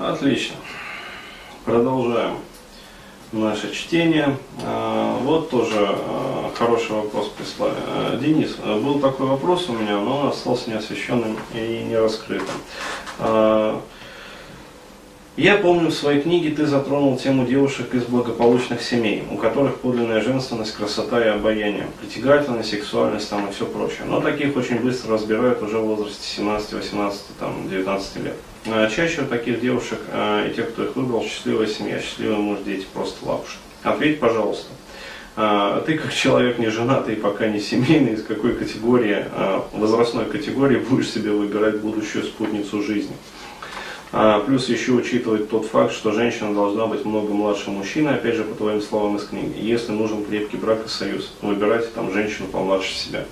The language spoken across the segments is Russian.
Отлично. Продолжаем наше чтение. А, вот тоже а, хороший вопрос прислали. А, Денис, был такой вопрос у меня, но он остался неосвещенным и не раскрытым. Я помню, в своей книге ты затронул тему девушек из благополучных семей, у которых подлинная женственность, красота и обаяние, притягательность, сексуальность там и все прочее. Но таких очень быстро разбирают уже в возрасте 17, 18, там, 19 лет. А чаще у таких девушек а, и тех, кто их выбрал, счастливая семья, счастливый муж, дети, просто лапушка. Ответь, пожалуйста, а, ты как человек не женатый пока не семейный, из какой категории, возрастной категории будешь себе выбирать будущую спутницу жизни? Плюс еще учитывать тот факт, что женщина должна быть много младше мужчины, опять же, по твоим словам из книги. Если нужен крепкий брак и союз, выбирайте там женщину помладше себя.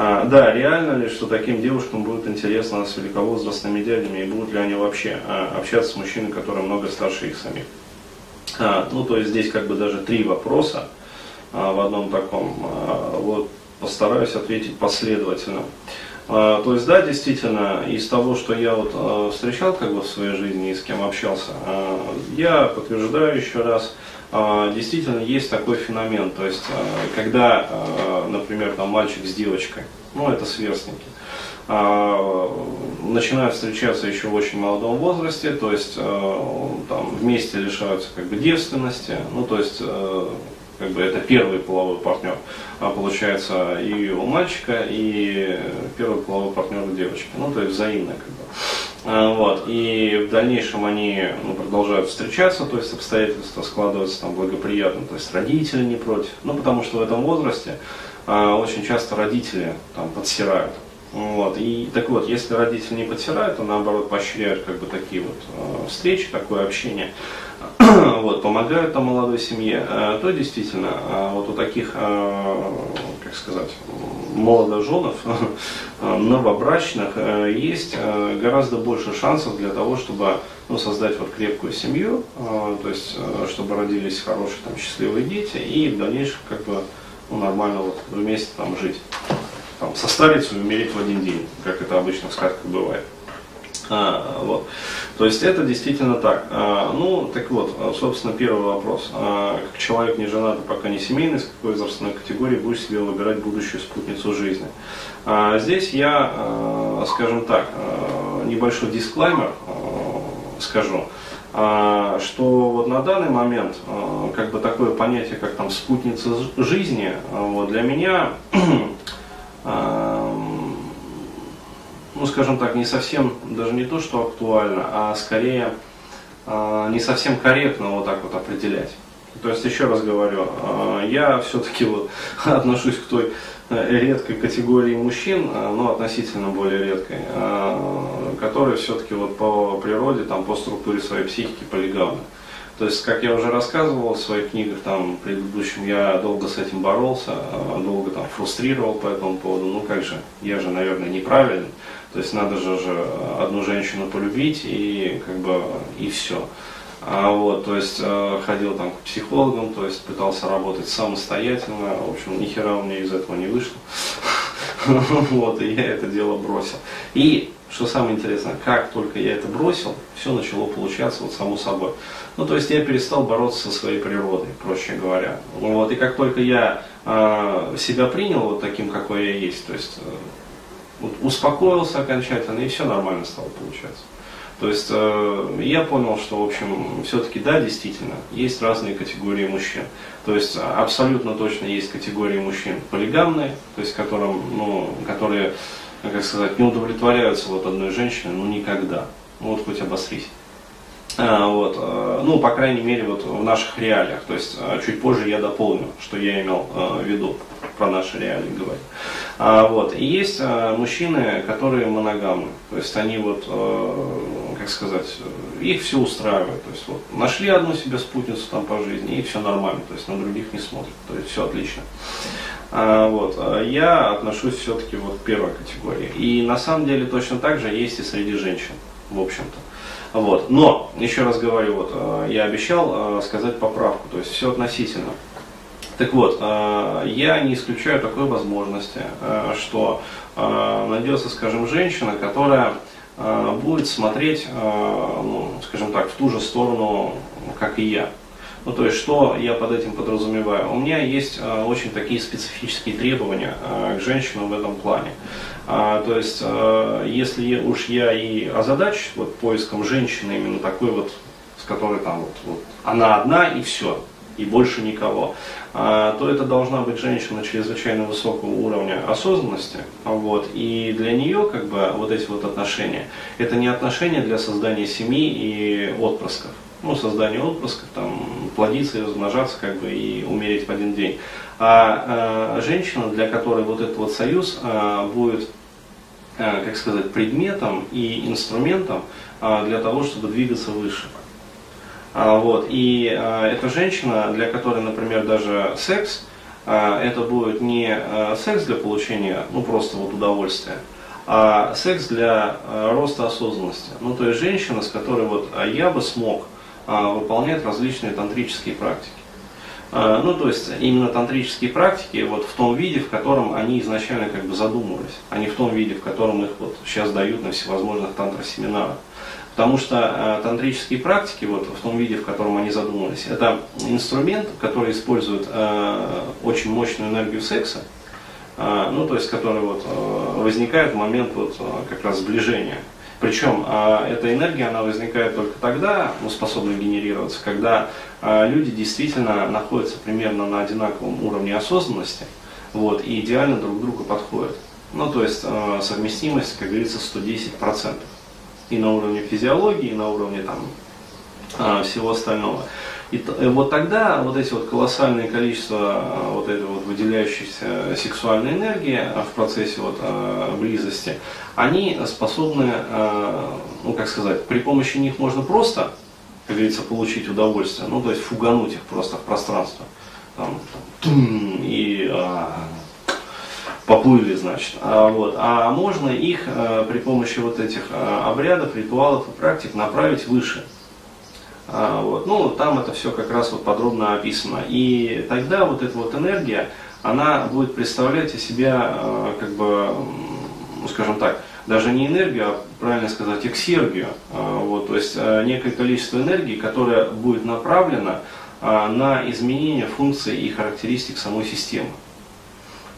А, да, реально ли, что таким девушкам будет интересно с великовозрастными дядями, и будут ли они вообще а, общаться с мужчиной, который много старше их самих? А, ну, то есть здесь как бы даже три вопроса а, в одном таком. А, вот постараюсь ответить последовательно. А, то есть, да, действительно, из того, что я вот а, встречал как бы в своей жизни и с кем общался, а, я подтверждаю еще раз, действительно есть такой феномен, то есть, когда, например, там мальчик с девочкой, ну, это сверстники, начинают встречаться еще в очень молодом возрасте, то есть там вместе лишаются как бы девственности, ну то есть как бы это первый половой партнер, а получается и у мальчика, и первый половой партнер у девочки. Ну, то есть взаимно как бы. А, вот. И в дальнейшем они ну, продолжают встречаться, то есть обстоятельства складываются там благоприятно, то есть родители не против. Ну, потому что в этом возрасте а, очень часто родители там подсирают. Вот. И так вот, если родители не подсирают, то наоборот поощряют как бы такие вот э, встречи, такое общение, вот, помогают там молодой семье, э, то действительно э, вот у таких, э, как сказать, молодоженов, новобрачных есть гораздо больше шансов для того, чтобы ну, создать вот крепкую семью, то есть чтобы родились хорошие там счастливые дети и в дальнейшем как бы ну, нормально вот вместе там жить там, состариться и умереть в один день, как это обычно в сказках бывает. А, вот. То есть это действительно так. А, ну, так вот, собственно, первый вопрос. А, как человек не женатый, пока не семейный, с какой возрастной категории будешь себе выбирать будущую спутницу жизни? А, здесь я, а, скажем так, а, небольшой дисклаймер а, скажу что вот на данный момент как бы такое понятие, как там спутница жизни, вот для меня ну, скажем так, не совсем, даже не то, что актуально, а скорее а, не совсем корректно вот так вот определять. То есть, еще раз говорю, а, я все-таки вот отношусь к той э, редкой категории мужчин, а, ну, относительно более редкой, которые все-таки вот по природе, там, по структуре своей психики полигамны. То есть, как я уже рассказывал в своих книгах там предыдущем, я долго с этим боролся, долго там фрустрировал по этому поводу. Ну как же, я же, наверное, неправильный. То есть надо же, же одну женщину полюбить и как бы и все. А вот, то есть э, ходил там к психологам, то есть пытался работать самостоятельно, в общем, ни хера у меня из этого не вышло. Вот, и я это дело бросил. И, что самое интересное, как только я это бросил, все начало получаться вот само собой. Ну, то есть я перестал бороться со своей природой, проще говоря. Вот, и как только я э, себя принял вот таким, какой я есть, то есть э, вот успокоился окончательно, и все нормально стало получаться. То есть э, я понял, что, в общем, все-таки да, действительно, есть разные категории мужчин. То есть абсолютно точно есть категории мужчин полигамные, то есть которым, ну, которые, как сказать, не удовлетворяются вот одной женщиной, ну никогда. Ну вот хоть обосрись. А, вот, э, ну, по крайней мере, вот в наших реалиях. То есть э, чуть позже я дополню, что я имел э, в виду про наши реалии говорить. А, вот. И есть мужчины, которые моногамны. То есть они вот, как сказать, их все устраивает. То есть вот нашли одну себе спутницу там по жизни, и все нормально. То есть на других не смотрят. То есть все отлично. А, вот. Я отношусь все-таки вот к первой категории. И на самом деле точно так же есть и среди женщин, в общем-то. Вот. Но, еще раз говорю, вот, я обещал сказать поправку, то есть все относительно. Так вот, я не исключаю такой возможности, что найдется, скажем, женщина, которая будет смотреть, ну, скажем так, в ту же сторону, как и я. Ну, то есть, что я под этим подразумеваю? У меня есть э, очень такие специфические требования э, к женщинам в этом плане. А, то есть, э, если уж я и озадачусь вот, поиском женщины именно такой вот, с которой там вот, вот она одна и все, и больше никого, а, то это должна быть женщина чрезвычайно высокого уровня осознанности. Вот, и для нее как бы вот эти вот отношения, это не отношения для создания семьи и отпрысков ну, создание отпрысков, там, плодиться и размножаться, как бы, и умереть в один день. А э, женщина, для которой вот этот вот союз э, будет, э, как сказать, предметом и инструментом э, для того, чтобы двигаться выше. А, вот. И э, эта женщина, для которой, например, даже секс, э, это будет не секс для получения, ну, просто вот удовольствия, а секс для роста осознанности. Ну, то есть женщина, с которой вот а я бы смог а, выполняют различные тантрические практики. А, ну, то есть именно тантрические практики вот в том виде, в котором они изначально как бы задумывались, а не в том виде, в котором их вот сейчас дают на всевозможных тантра-семинарах. Потому что э, тантрические практики, вот в том виде, в котором они задумывались, это инструмент, который использует э, очень мощную энергию секса, э, ну, то есть который вот, возникает в момент вот, как раз сближения причем эта энергия, она возникает только тогда, ну, способна генерироваться, когда люди действительно находятся примерно на одинаковом уровне осознанности, вот, и идеально друг к другу подходят. Ну, то есть совместимость, как говорится, 110%. И на уровне физиологии, и на уровне там, всего остального. И э, вот тогда вот эти вот колоссальные количества э, вот этой вот выделяющейся сексуальной энергии э, в процессе вот близости, они способны, ну как сказать, при помощи них можно просто, как говорится, получить удовольствие, ну то есть фугануть их просто в пространство. Там, там, и а, поплыли, значит. А, вот. а можно их а, при помощи вот этих а, обрядов, ритуалов и практик направить выше. А, вот. Ну, там это все как раз вот подробно описано. И тогда вот эта вот энергия, она будет представлять из себя, а, как бы, ну, скажем так, даже не энергию, а правильно сказать, эксергию. А, вот, то есть некое количество энергии, которое будет направлено на изменение функций и характеристик самой системы.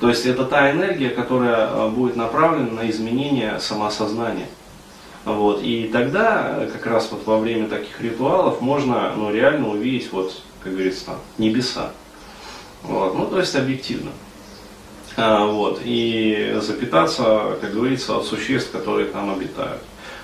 То есть это та энергия, которая будет направлена на изменение самоосознания. Вот. И тогда, как раз вот во время таких ритуалов, можно ну, реально увидеть, вот, как говорится, там, небеса. Вот. Ну, то есть объективно. А, вот. И запитаться, как говорится, от существ, которые там обитают.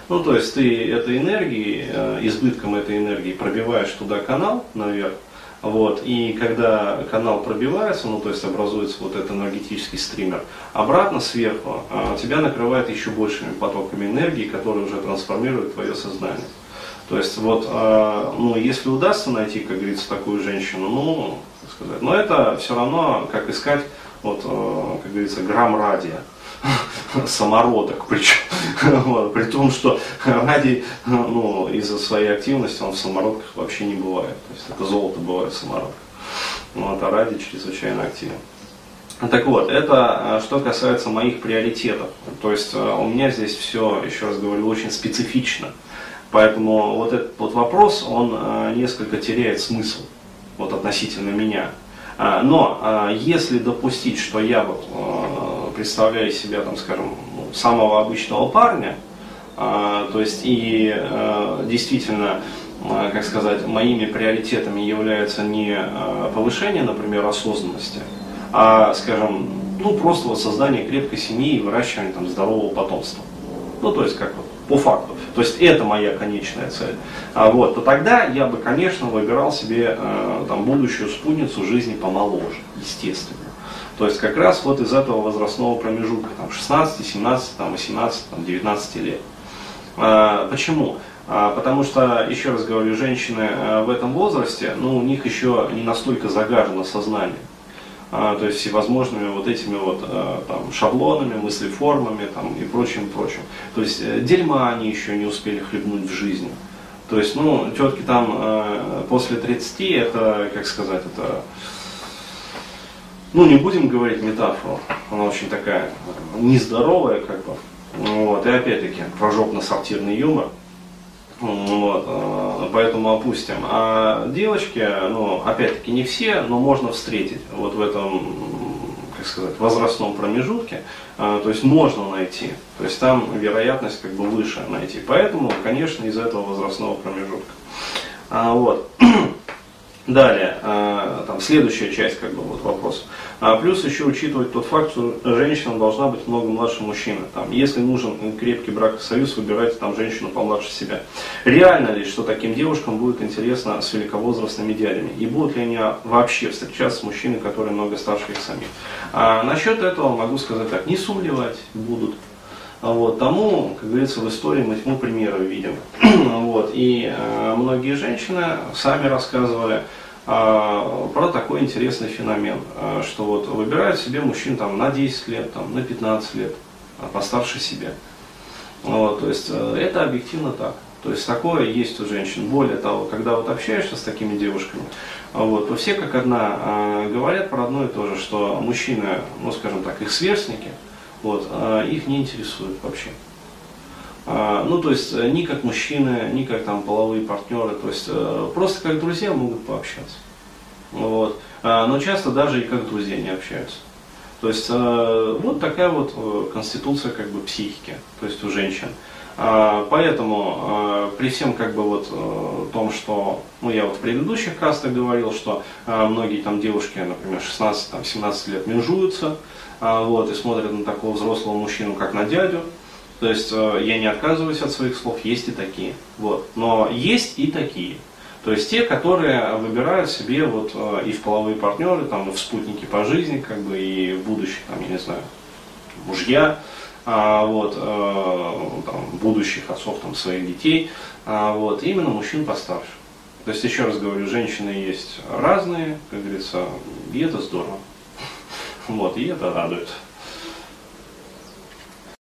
Ну, то есть ты этой энергией, э, избытком этой энергии пробиваешь туда канал наверх, вот, и когда канал пробивается, ну то есть образуется вот этот энергетический стример, обратно сверху а, тебя накрывает еще большими потоками энергии, которые уже трансформируют твое сознание. То есть вот, а, ну если удастся найти, как говорится, такую женщину, ну, как сказать, но это все равно, как искать, вот, а, как говорится, грамм радия самородок, причем, вот, при том, что радий ну, из-за своей активности он в самородках вообще не бывает. То есть это золото бывает в самородках. Вот, а радий чрезвычайно активен. Так вот, это а, что касается моих приоритетов. То есть а, у меня здесь все, еще раз говорю, очень специфично. Поэтому вот этот вот вопрос, он а, несколько теряет смысл вот относительно меня. Но если допустить, что я вот представляю себя, там, скажем, ну, самого обычного парня, а, то есть и а, действительно, а, как сказать, моими приоритетами является не повышение, например, осознанности, а, скажем, ну просто вот создание крепкой семьи и выращивание там здорового потомства. Ну то есть как вот по факту. То есть это моя конечная цель. А, вот, то тогда я бы, конечно, выбирал себе э, там, будущую спутницу жизни помоложе, естественно. То есть как раз вот из этого возрастного промежутка, там 16, 17, там, 18, там, 19 лет. А, почему? А, потому что, еще раз говорю, женщины а, в этом возрасте, ну, у них еще не настолько загажено сознание. То есть всевозможными вот этими вот а, там, шаблонами, мыслеформами там, и прочим, прочим. То есть э, дерьма они еще не успели хлебнуть в жизни. То есть, ну, тетки там э, после 30, это, как сказать, это ну не будем говорить метафору, она очень такая нездоровая, как бы, Вот, и опять-таки, прожопно-сортирный юмор. Вот, э, поэтому опустим. А девочки, ну, опять-таки, не все, но можно встретить вот в этом, как сказать, возрастном промежутке. Э, то есть можно найти. То есть там вероятность как бы выше найти. Поэтому, конечно, из этого возрастного промежутка. А, вот. Далее, там следующая часть как бы вот вопроса. А, плюс еще учитывать тот факт, что женщина должна быть много младше мужчины. Там, если нужен крепкий брак союз, выбирайте там женщину помладше себя. Реально ли, что таким девушкам будет интересно с великовозрастными дядями? И будут ли они вообще встречаться с мужчиной, которые много старше их самих? А, насчет этого могу сказать так, не сумлевать будут. Вот, тому, как говорится, в истории мы тьму примеров видим. вот, и э, многие женщины сами рассказывали э, про такой интересный феномен, э, что вот выбирают себе мужчин там, на 10 лет, там, на 15 лет, а постарше себя. Вот, то есть э, это объективно так. То есть такое есть у женщин. Более того, когда вот общаешься с такими девушками, вот, то все как одна говорят про одно и то же, что мужчины, ну скажем так, их сверстники – вот, а их не интересует вообще. А, ну, то есть, э, ни как мужчины, ни как там половые партнеры, то есть, э, просто как друзья могут пообщаться. Вот. А, но часто даже и как друзья не общаются. То есть, э, вот такая вот конституция как бы психики, то есть у женщин. Поэтому при всем как бы вот том, что, ну я вот в предыдущих кастах говорил, что многие там девушки, например, 16-17 лет менжуются, а, вот, и смотрят на такого взрослого мужчину, как на дядю. То есть э, я не отказываюсь от своих слов, есть и такие. Вот. Но есть и такие. То есть те, которые выбирают себе вот э, и в половые партнеры, там, и в спутники по жизни, как бы, и в будущих, там, я не знаю, мужья, а, вот, э, там, будущих отцов там, своих детей, а, вот, именно мужчин постарше. То есть, еще раз говорю, женщины есть разные, как говорится, и это здорово. Вот, и это радует.